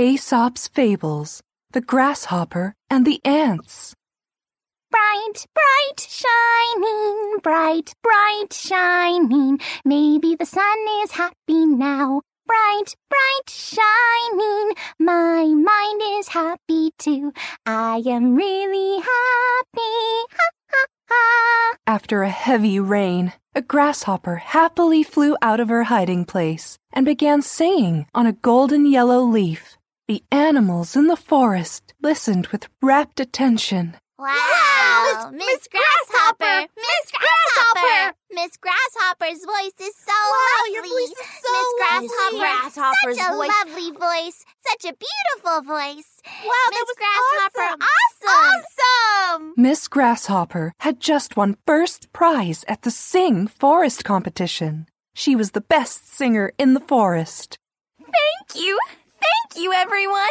Aesop's Fables The Grasshopper and the Ants. Bright, bright, shining, bright, bright, shining. Maybe the sun is happy now. Bright, bright, shining. My mind is happy too. I am really happy. Ha, ha, ha. After a heavy rain, a grasshopper happily flew out of her hiding place and began singing on a golden yellow leaf. The animals in the forest listened with rapt attention. Wow, Miss Grasshopper, Miss Grasshopper, Miss Grasshopper's voice is so Wow, lovely. your voice is so Miss lovely. Grasshopper, Grasshopper's such a voice- lovely voice, such a beautiful voice. Wow, that Miss was Grasshopper, awesome. awesome. Awesome! Miss Grasshopper had just won first prize at the Sing Forest competition. She was the best singer in the forest. Thank you, thank you, everyone.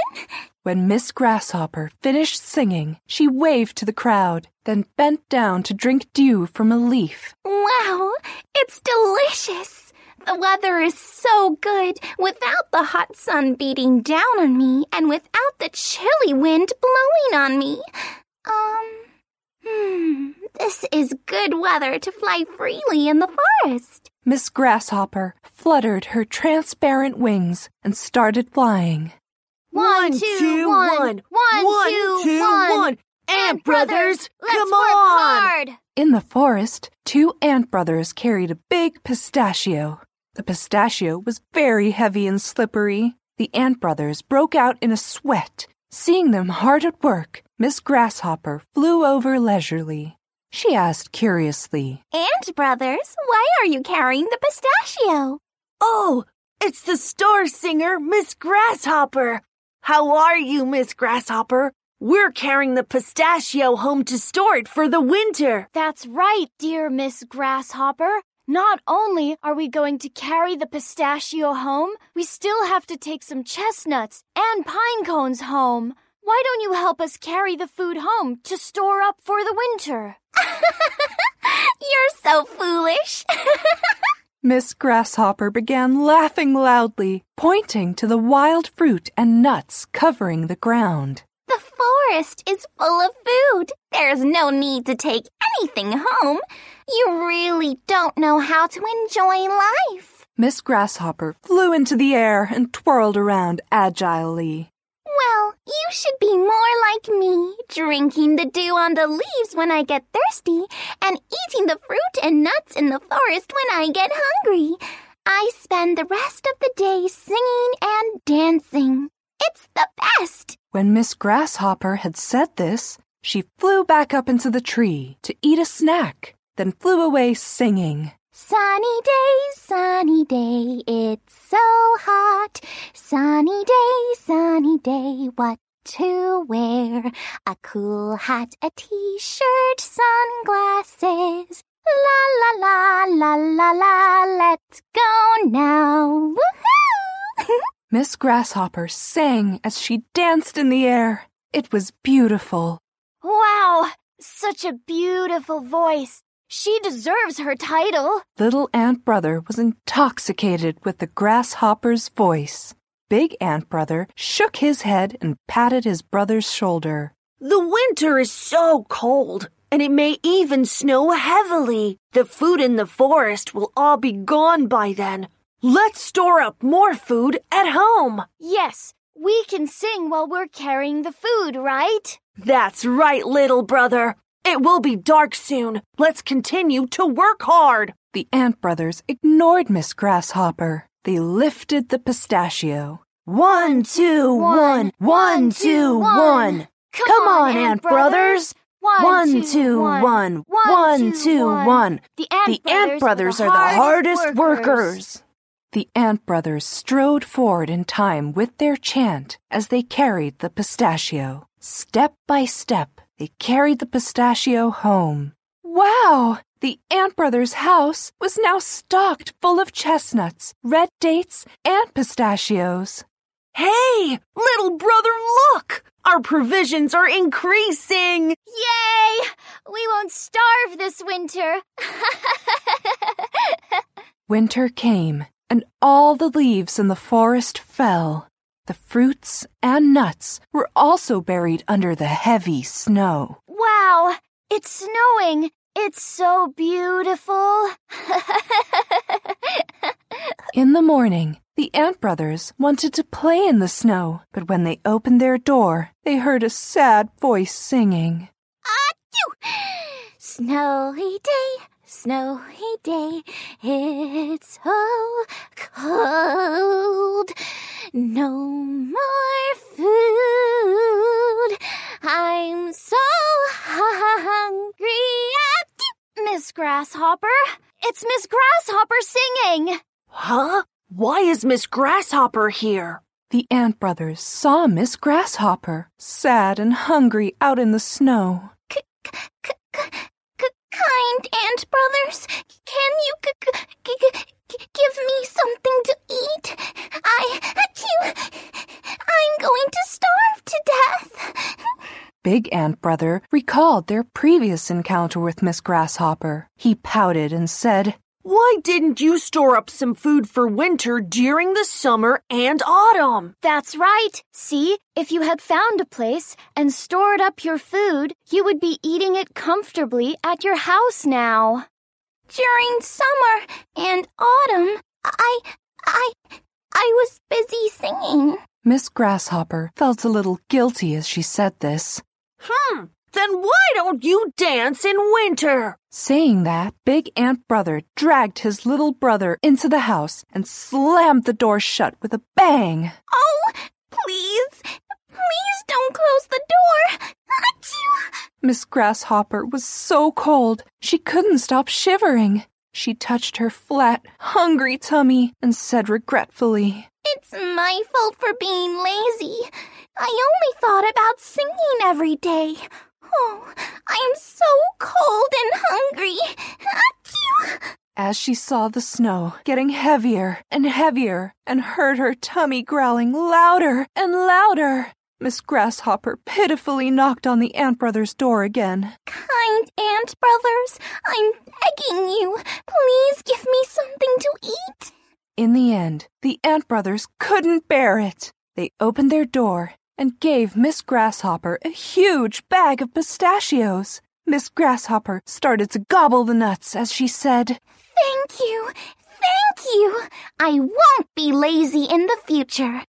When Miss Grasshopper finished singing, she waved to the crowd, then bent down to drink dew from a leaf. Wow, it's delicious. The weather is so good without the hot sun beating down on me and without the chilly wind blowing on me. Um, hmm, this is good weather to fly freely in the forest. Miss Grasshopper fluttered her transparent wings and started flying. One, two, one. One, two, one. Ant brothers, let's come work on! hard. In the forest, two ant brothers carried a big pistachio. The pistachio was very heavy and slippery. The ant brothers broke out in a sweat. Seeing them hard at work, Miss Grasshopper flew over leisurely. She asked curiously, Ant, brothers, why are you carrying the pistachio? Oh, it's the star singer, Miss Grasshopper. How are you, Miss Grasshopper? We're carrying the pistachio home to store it for the winter. That's right, dear Miss Grasshopper. Not only are we going to carry the pistachio home, we still have to take some chestnuts and pine cones home. Why don't you help us carry the food home to store up for the winter? You're so foolish. Miss Grasshopper began laughing loudly, pointing to the wild fruit and nuts covering the ground. The forest is full of food. There's no need to take anything home. You really don't know how to enjoy life. Miss Grasshopper flew into the air and twirled around agilely. You should be more like me, drinking the dew on the leaves when I get thirsty and eating the fruit and nuts in the forest when I get hungry. I spend the rest of the day singing and dancing. It's the best. When Miss Grasshopper had said this, she flew back up into the tree to eat a snack, then flew away singing. Sunny day, sunny day, it's so hot. Sunny day, sunny day, what to wear? A cool hat, a t-shirt, sunglasses. La la la la la la, let's go now. Woohoo! Miss Grasshopper sang as she danced in the air. It was beautiful. Wow, such a beautiful voice. She deserves her title. Little Ant Brother was intoxicated with the grasshopper's voice. Big Ant Brother shook his head and patted his brother's shoulder. The winter is so cold, and it may even snow heavily. The food in the forest will all be gone by then. Let's store up more food at home. Yes, we can sing while we're carrying the food, right? That's right, little brother. It will be dark soon. Let's continue to work hard. The Ant Brothers ignored Miss Grasshopper. They lifted the pistachio. One, two, one, one, two, one. Come on, Ant Brothers. One, two, one, one, two, one. The Ant, The Ant brothers, Brothers are the hardest workers. The Ant Brothers strode forward in time with their chant as they carried the pistachio. Step by step, they carried the pistachio home. Wow! The Ant Brothers' house was now stocked full of chestnuts, red dates, and pistachios. Hey, little brother, look! Our provisions are increasing. Yay! We won't starve this winter. Winter came, and all the leaves in the forest fell. The fruits and nuts were also buried under the heavy snow. Wow, it's snowing. It's so beautiful. In the morning, the Ant Brothers wanted to play in the snow, but when they opened their door, they heard a sad voice singing. Achoo! Snowy day, snowy day, it's so cold. No more food. I'm so hungry. Miss Grasshopper, it's Miss Grasshopper singing. Huh? Why is Miss Grasshopper here? The Ant Brothers saw Miss Grasshopper, sad and hungry out in the snow. Kind Brothers, can you g- g- g- give me something to eat? I, I'm going to starve to death. Big Ant Brother recalled their previous encounter with Miss Grasshopper. He pouted and said, Why didn't you store up some food for winter during the summer and autumn? That's right. See, if you had found a place and stored up your food, you would be eating it comfortably at your house now. During summer and autumn, I, I, I was busy singing. Miss Grasshopper felt a little guilty as she said this. Hmm. Then why don't you dance in winter? Saying that, Big Ant Brother dragged his little brother into the house and slammed the door shut with a bang. Oh, please, please don't close the door. Miss Grasshopper was so cold she couldn't stop shivering. She touched her flat, hungry tummy and said regretfully, It's my fault for being lazy. I only thought about singing every day. Oh, I'm so cold and hungry. As she saw the snow getting heavier and heavier and heard her tummy growling louder and louder. Miss Grasshopper pitifully knocked on the Ant Brothers' door again. Kind Ant Brothers, I'm begging you. Please give me something to eat. In the end, the Ant Brothers couldn't bear it. They opened their door and gave Miss Grasshopper a huge bag of pistachios. Miss Grasshopper started to gobble the nuts as she said, Thank you. Thank you. I won't be lazy in the future.